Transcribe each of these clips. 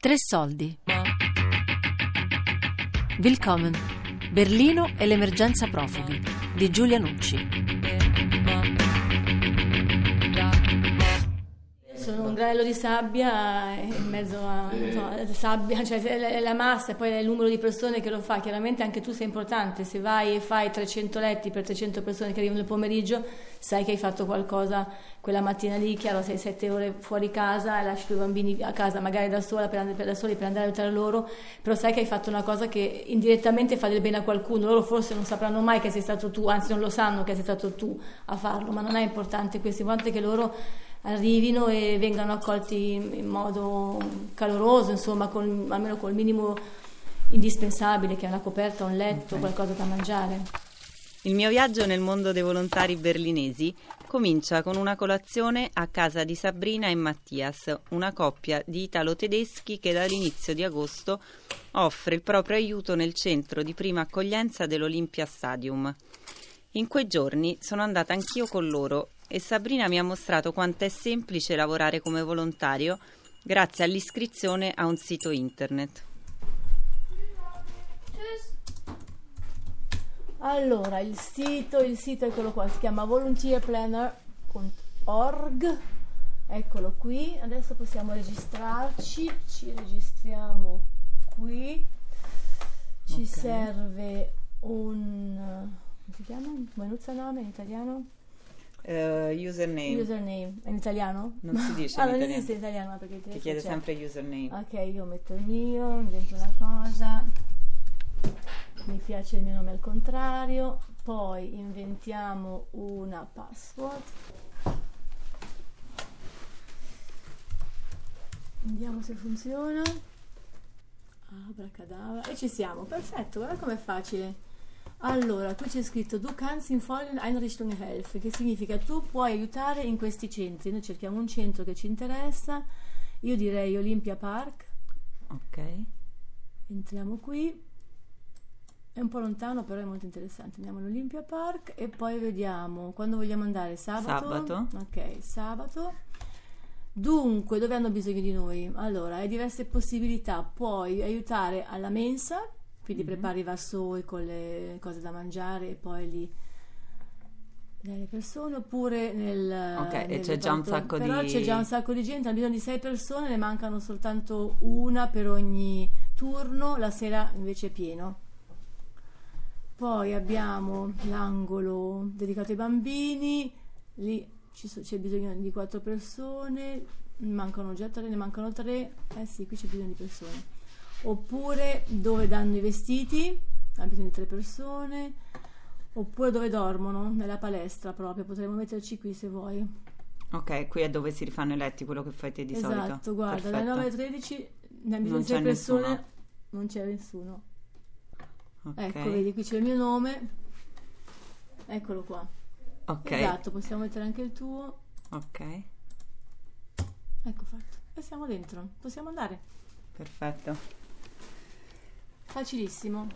Tre soldi. Willkommen. Berlino e l'emergenza profughi di Giulia Nucci. Granello di sabbia in mezzo a insomma, sabbia, cioè la massa e poi il numero di persone che lo fa. Chiaramente anche tu sei importante. Se vai e fai 300 letti per 300 persone che arrivano il pomeriggio, sai che hai fatto qualcosa quella mattina lì. Chiaro, sei 7 ore fuori casa e lasci i tuoi bambini a casa, magari da sola per, da soli per andare a aiutare loro, però sai che hai fatto una cosa che indirettamente fa del bene a qualcuno. Loro forse non sapranno mai che sei stato tu, anzi non lo sanno che sei stato tu a farlo, ma non è importante questo, è importante che loro arrivino e vengano accolti in modo caloroso, insomma, con, almeno col minimo indispensabile, che è una coperta, un letto, okay. qualcosa da mangiare. Il mio viaggio nel mondo dei volontari berlinesi comincia con una colazione a casa di Sabrina e Mattias, una coppia di italo-tedeschi che dall'inizio di agosto offre il proprio aiuto nel centro di prima accoglienza dell'Olympia Stadium. In quei giorni sono andata anch'io con loro e Sabrina mi ha mostrato quanto è semplice lavorare come volontario grazie all'iscrizione a un sito internet. Allora, il sito, il sito eccolo qua, si chiama volunteerplanner.org. Eccolo qui, adesso possiamo registrarci, ci registriamo qui. Ci okay. serve un come si chiama? Benuzzaname in italiano? Uh, username. Username. in italiano? Non si dice ah, in non italiano. esiste in italiano perché ti chiede c'è. sempre username. Ok, io metto il mio, invento una cosa. Mi piace il mio nome al contrario. Poi inventiamo una password. Vediamo se funziona. Abracadabra. E ci siamo. Perfetto, guarda com'è facile. Allora, qui c'è scritto Du kannst in folgenden Einrichtungen helfen, che significa tu puoi aiutare in questi centri. Noi cerchiamo un centro che ci interessa. Io direi Olympia Park. Ok. Entriamo qui. È un po' lontano, però è molto interessante. Andiamo all'Olympia Park e poi vediamo quando vogliamo andare. Sabato. Sabato. Ok, sabato. Dunque, dove hanno bisogno di noi? Allora, hai diverse possibilità. Puoi aiutare alla mensa, quindi mm-hmm. prepari i vassoi con le cose da mangiare e poi li dai le persone oppure nel ok e c'è già un sacco però di c'è già un sacco di gente hanno bisogno di sei persone ne mancano soltanto una per ogni turno la sera invece è pieno. Poi abbiamo l'angolo dedicato ai bambini lì so, c'è bisogno di quattro persone ne mancano già tre ne mancano tre eh sì qui c'è bisogno di persone oppure dove danno i vestiti, ha bisogno di tre persone, oppure dove dormono, nella palestra proprio, potremmo metterci qui se vuoi. Ok, qui è dove si rifanno i letti, quello che fai te di esatto, solito. Esatto, guarda, dalle 9 alle 13 ne di sei persone, nessuno. non c'è nessuno. Okay. Ecco, vedi, qui c'è il mio nome, eccolo qua. Ok. Esatto, possiamo mettere anche il tuo. Ok. Ecco fatto. E siamo dentro, possiamo andare. Perfetto. Facilissimo.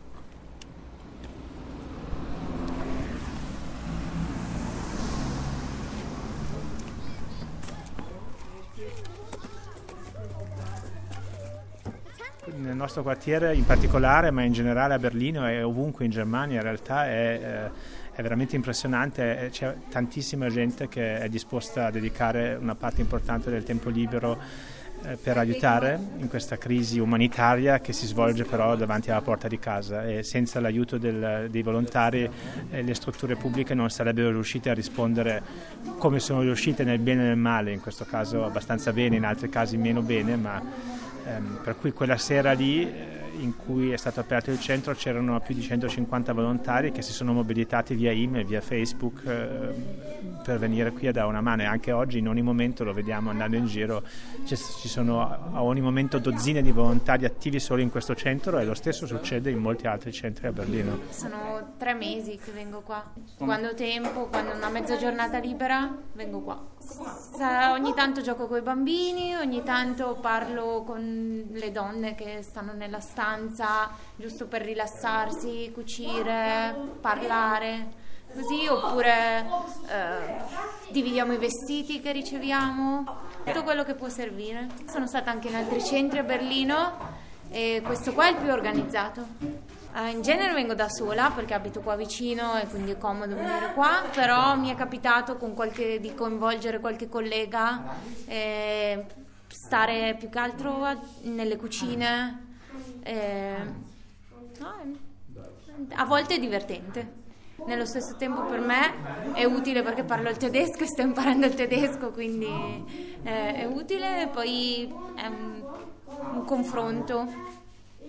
Nel nostro quartiere in particolare, ma in generale a Berlino e ovunque in Germania in realtà è, eh, è veramente impressionante, c'è tantissima gente che è disposta a dedicare una parte importante del tempo libero eh, per aiutare in questa crisi umanitaria che si svolge però davanti alla porta di casa e senza l'aiuto del, dei volontari eh, le strutture pubbliche non sarebbero riuscite a rispondere come sono riuscite nel bene e nel male, in questo caso abbastanza bene, in altri casi meno bene, ma ehm, per cui quella sera lì eh, in cui è stato aperto il centro c'erano più di 150 volontari che si sono mobilitati via email, via Facebook eh, per venire qui a dare una mano e anche oggi in ogni momento lo vediamo andando in giro, ci sono a ogni momento dozzine di volontari attivi solo in questo centro e lo stesso succede in molti altri centri a Berlino. Sono tre mesi che vengo qua, quando ho tempo, quando ho una mezza giornata libera vengo qua. Ogni tanto gioco con i bambini, ogni tanto parlo con le donne che stanno nella stanza, giusto per rilassarsi, cucire, parlare così oppure eh, dividiamo i vestiti che riceviamo Tutto quello che può servire. Sono stata anche in altri centri a Berlino e questo qua è il più organizzato. Uh, in genere vengo da sola perché abito qua vicino e quindi è comodo venire qua, però mi è capitato qualche, di coinvolgere qualche collega e stare più che altro nelle cucine. E, no, a volte è divertente. Nello stesso tempo per me è utile perché parlo il tedesco e sto imparando il tedesco, quindi eh, è utile poi è un, un confronto.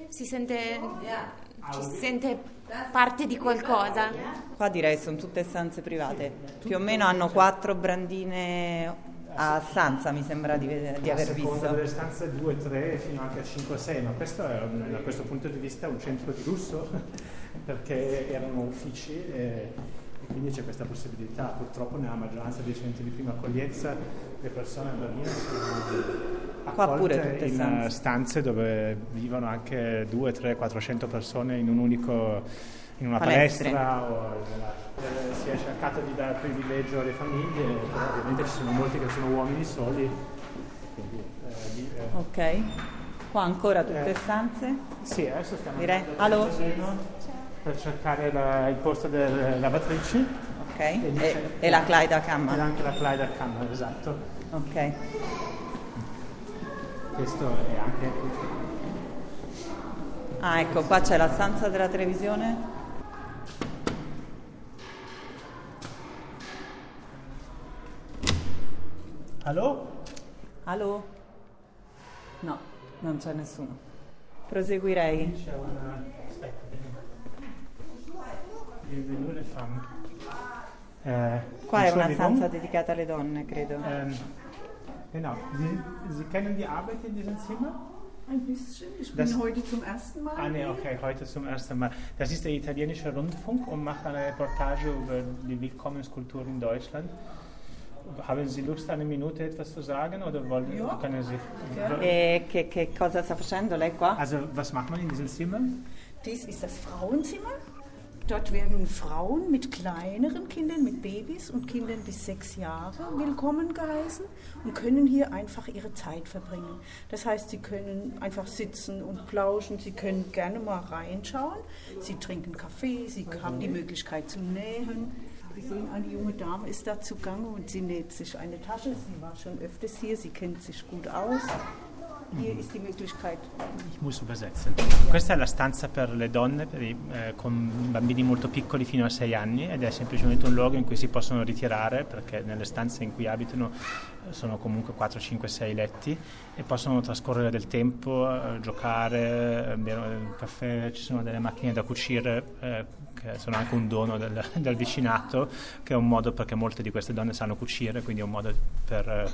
Si sente ci si sente parte di qualcosa. Qua direi sono tutte stanze private, più o meno hanno quattro brandine a stanza mi sembra di, di aver visto. delle stanze 2, 3 fino anche a 5, 6, ma questo è da questo punto di vista un centro di lusso perché erano uffici e, e, quindi c'è questa possibilità. Purtroppo nella maggioranza dei centri di prima accoglienza le persone a Berlino sono Qua pure tutte in stanze. stanze dove vivono anche 2, 3, 400 persone in un unico in una Palestre. palestra o eh, si è cercato di dare privilegio alle famiglie, però ovviamente ci sono molti che sono uomini soli. Quindi, eh, eh. Ok, qua ancora tutte eh, stanze? Sì, adesso stiamo Direi. Allo? per cercare la, il posto delle lavatrici. Ok, e, e, la Kleiderkammer. E anche la Kleiderkammer, esatto. Ok. Questo è anche... Ah, ecco, qua c'è la stanza della televisione. Allo? Allo? No, non c'è nessuno. Proseguirei. C'è una... Aspetta. Femme. Eh, Qua è una stanza dedicata alle donne, credo. Ähm, Genau. Sie, Sie kennen die Arbeit in diesem Zimmer? Ein bisschen. Ich bin das, heute zum ersten Mal. Ah, nee, okay, heute zum ersten Mal. Das ist der italienische Rundfunk und macht eine Reportage über die Willkommenskultur in Deutschland. Haben Sie Lust, eine Minute etwas zu sagen oder wollen, ja. können Sie? E che, che cosa sta facendo lei qua? Also, was macht man in diesem Zimmer? Dies ist das Frauenzimmer. Dort werden Frauen mit kleineren Kindern, mit Babys und Kindern bis sechs Jahre willkommen geheißen und können hier einfach ihre Zeit verbringen. Das heißt, sie können einfach sitzen und plauschen, sie können gerne mal reinschauen, sie trinken Kaffee, sie haben die Möglichkeit zu nähen. Wir sehen, eine junge Dame ist da zugange und sie näht sich eine Tasche. Sie war schon öfters hier, sie kennt sich gut aus. Ich muss übersetzen. Questa è la stanza per le donne per i, eh, con bambini molto piccoli fino a 6 anni ed è semplicemente un luogo in cui si possono ritirare perché nelle stanze in cui abitano eh, sono comunque 4, 5, 6 letti e possono trascorrere del tempo, eh, giocare, bere un caffè, ci sono delle macchine da cucire eh, che sono anche un dono del, del, vicinato che è un modo perché molte di queste donne sanno cucire, quindi è un modo per eh,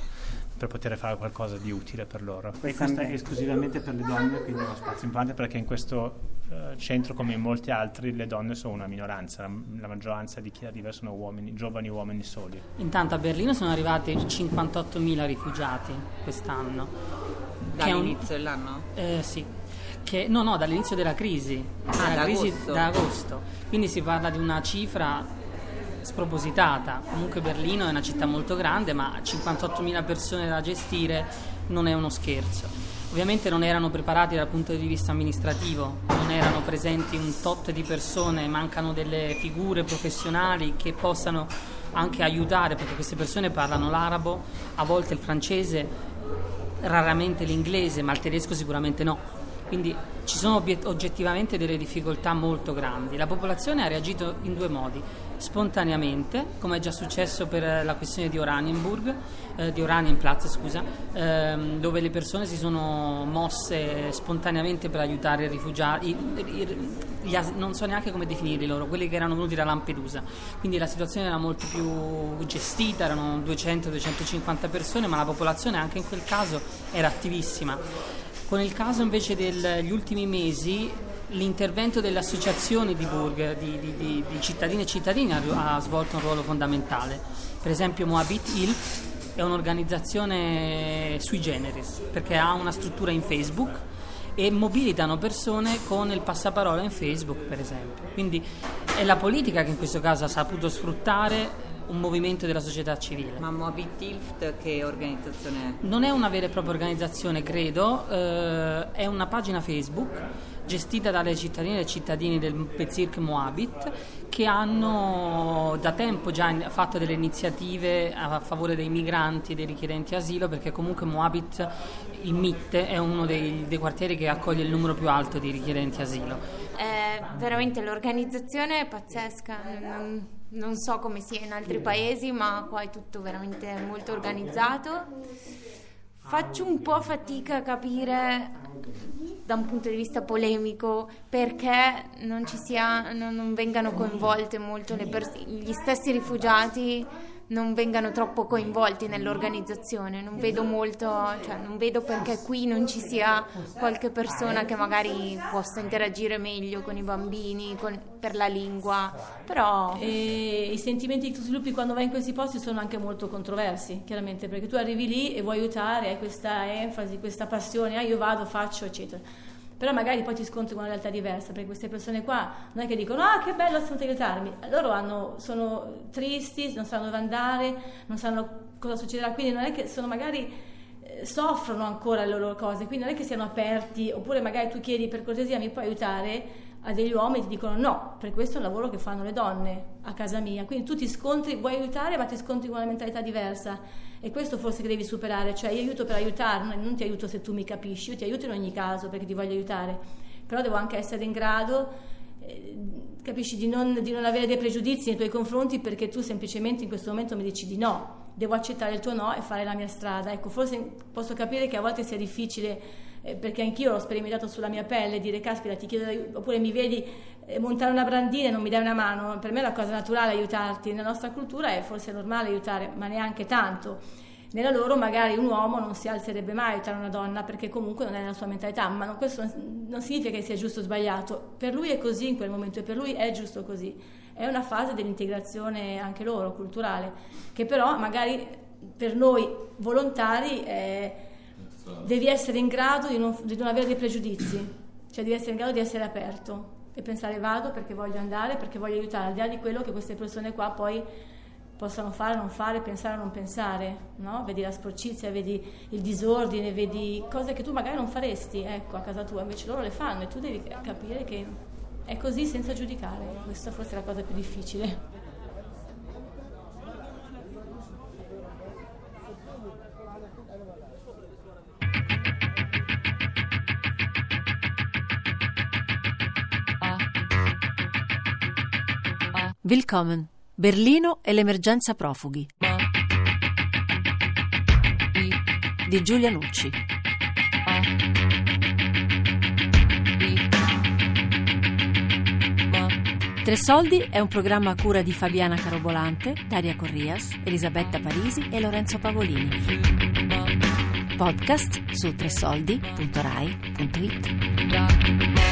per poter fare qualcosa di utile per loro. E questo è esclusivamente per le donne, quindi è uno spazio importante perché in questo uh, centro, come in molti altri, le donne sono una minoranza, la, la, maggioranza di chi arriva sono uomini, giovani uomini soli. Intanto a Berlino sono arrivati 58.000 rifugiati quest'anno. Dall'inizio dell'anno? Eh, sì. Che, no, no, dall'inizio della crisi, ah, da crisi agosto. da agosto. Quindi si parla di una cifra spropositata. Comunque Berlino è una città molto grande, ma 58.000 persone da gestire non è uno scherzo. Ovviamente non erano preparati dal punto di vista amministrativo, non erano presenti un tot di persone, mancano delle figure professionali che possano anche aiutare, perché queste persone parlano l'arabo, a volte il francese, raramente l'inglese, ma il tedesco sicuramente no. Quindi ci sono oggettivamente delle difficoltà molto grandi. La popolazione ha reagito in due modi spontaneamente, come è già successo per la questione di Oranienburg, eh, di Oranienplatz, scusa, ehm, dove le persone si sono mosse spontaneamente per aiutare i rifugiati, non so neanche come definirli loro, quelli che erano venuti da Lampedusa. Quindi la situazione era molto più gestita, erano 200-250 persone, ma la popolazione anche in quel caso era attivissima. Con il caso invece degli ultimi mesi l'intervento delle associazioni di Burg, di, di, di, di cittadini e cittadini, ha, ha, svolto un ruolo fondamentale. Per esempio Moabit Hilf è un'organizzazione sui generis, perché ha una struttura in Facebook e mobilitano persone con il passaparola in Facebook, per esempio. Quindi è la politica che in questo caso ha saputo sfruttare un movimento della società civile. Ma Moabit Ilft che organizzazione è? Non è una vera e propria organizzazione, credo, eh, è una pagina Facebook gestita dalle cittadine e cittadini del Bezirk Moabit che hanno da tempo già fatto delle iniziative a favore dei migranti e dei richiedenti asilo perché comunque Moabit, il MIT, è uno dei, dei quartieri che accoglie il numero più alto di richiedenti asilo. Eh, veramente l'organizzazione è pazzesca. Non, so come sia in altri paesi, ma qua è tutto veramente molto organizzato. Faccio un po' fatica a capire da un punto di vista polemico perché non, ci sia, non, non vengano coinvolte molto pers- gli stessi rifugiati non vengano troppo coinvolti nell'organizzazione. Non vedo molto, cioè non vedo perché qui non ci sia qualche persona che magari possa interagire meglio con i bambini, con, per la lingua. Però e i sentimenti che tu sviluppi quando vai in questi posti sono anche molto controversi, chiaramente, perché tu arrivi lì e vuoi aiutare, hai questa enfasi, questa passione, ah, io vado, faccio, eccetera però magari poi ti scontri con una realtà diversa, perché queste persone qua non è che dicono ah che bello siamo aiutarmi, loro hanno, sono tristi, non sanno dove andare, non sanno cosa succederà, quindi non è che sono magari eh, soffrono ancora le loro cose, quindi non è che siano aperti, oppure magari tu chiedi per cortesia mi puoi aiutare a degli uomini ti dicono no, perché questo è un lavoro che fanno le donne a casa mia, quindi tu ti scontri, vuoi aiutare ma ti scontri con una mentalità diversa. E questo forse che devi superare, cioè io aiuto per aiutare, non ti aiuto se tu mi capisci, io ti aiuto in ogni caso perché ti voglio aiutare, però devo anche essere in grado, eh, capisci, di non, di non avere dei pregiudizi nei tuoi confronti perché tu semplicemente in questo momento mi dici di no, devo accettare il tuo no e fare la mia strada. Ecco, forse posso capire che a volte sia difficile eh, perché anch'io l'ho sperimentato sulla mia pelle, dire caspita ti chiedo aiuto, oppure mi vedi eh, montare una brandina e non mi dai una mano, per me è una cosa naturale aiutarti, nella nostra cultura è forse normale aiutare, ma neanche tanto. Nella loro magari un uomo non si alzerebbe mai a aiutare una donna perché comunque non è nella sua mentalità, ma non, questo non significa che sia giusto o sbagliato, per lui è così in quel momento e per lui è giusto così. È una fase dell'integrazione anche loro, culturale, che però magari per noi volontari... Eh, devi essere in grado di non, di non avere dei pregiudizi, cioè devi essere in grado di essere aperto e pensare vado perché voglio andare, perché voglio aiutare, al di là di quello che queste persone qua poi possano fare, non fare, pensare o non pensare, no? Vedi la sporcizia, vedi il disordine, vedi cose che tu magari non faresti, ecco, a casa tua, invece loro le fanno e tu devi capire che è così senza giudicare, questa forse è la cosa più difficile. Willkommen. Berlino e l'emergenza profughi. Di Giulia Nucci. Tre Soldi è un programma a cura di Fabiana Carobolante, Daria Corrias, Elisabetta Parisi e Lorenzo Pavolini. Podcast su tresoldi.rai.it.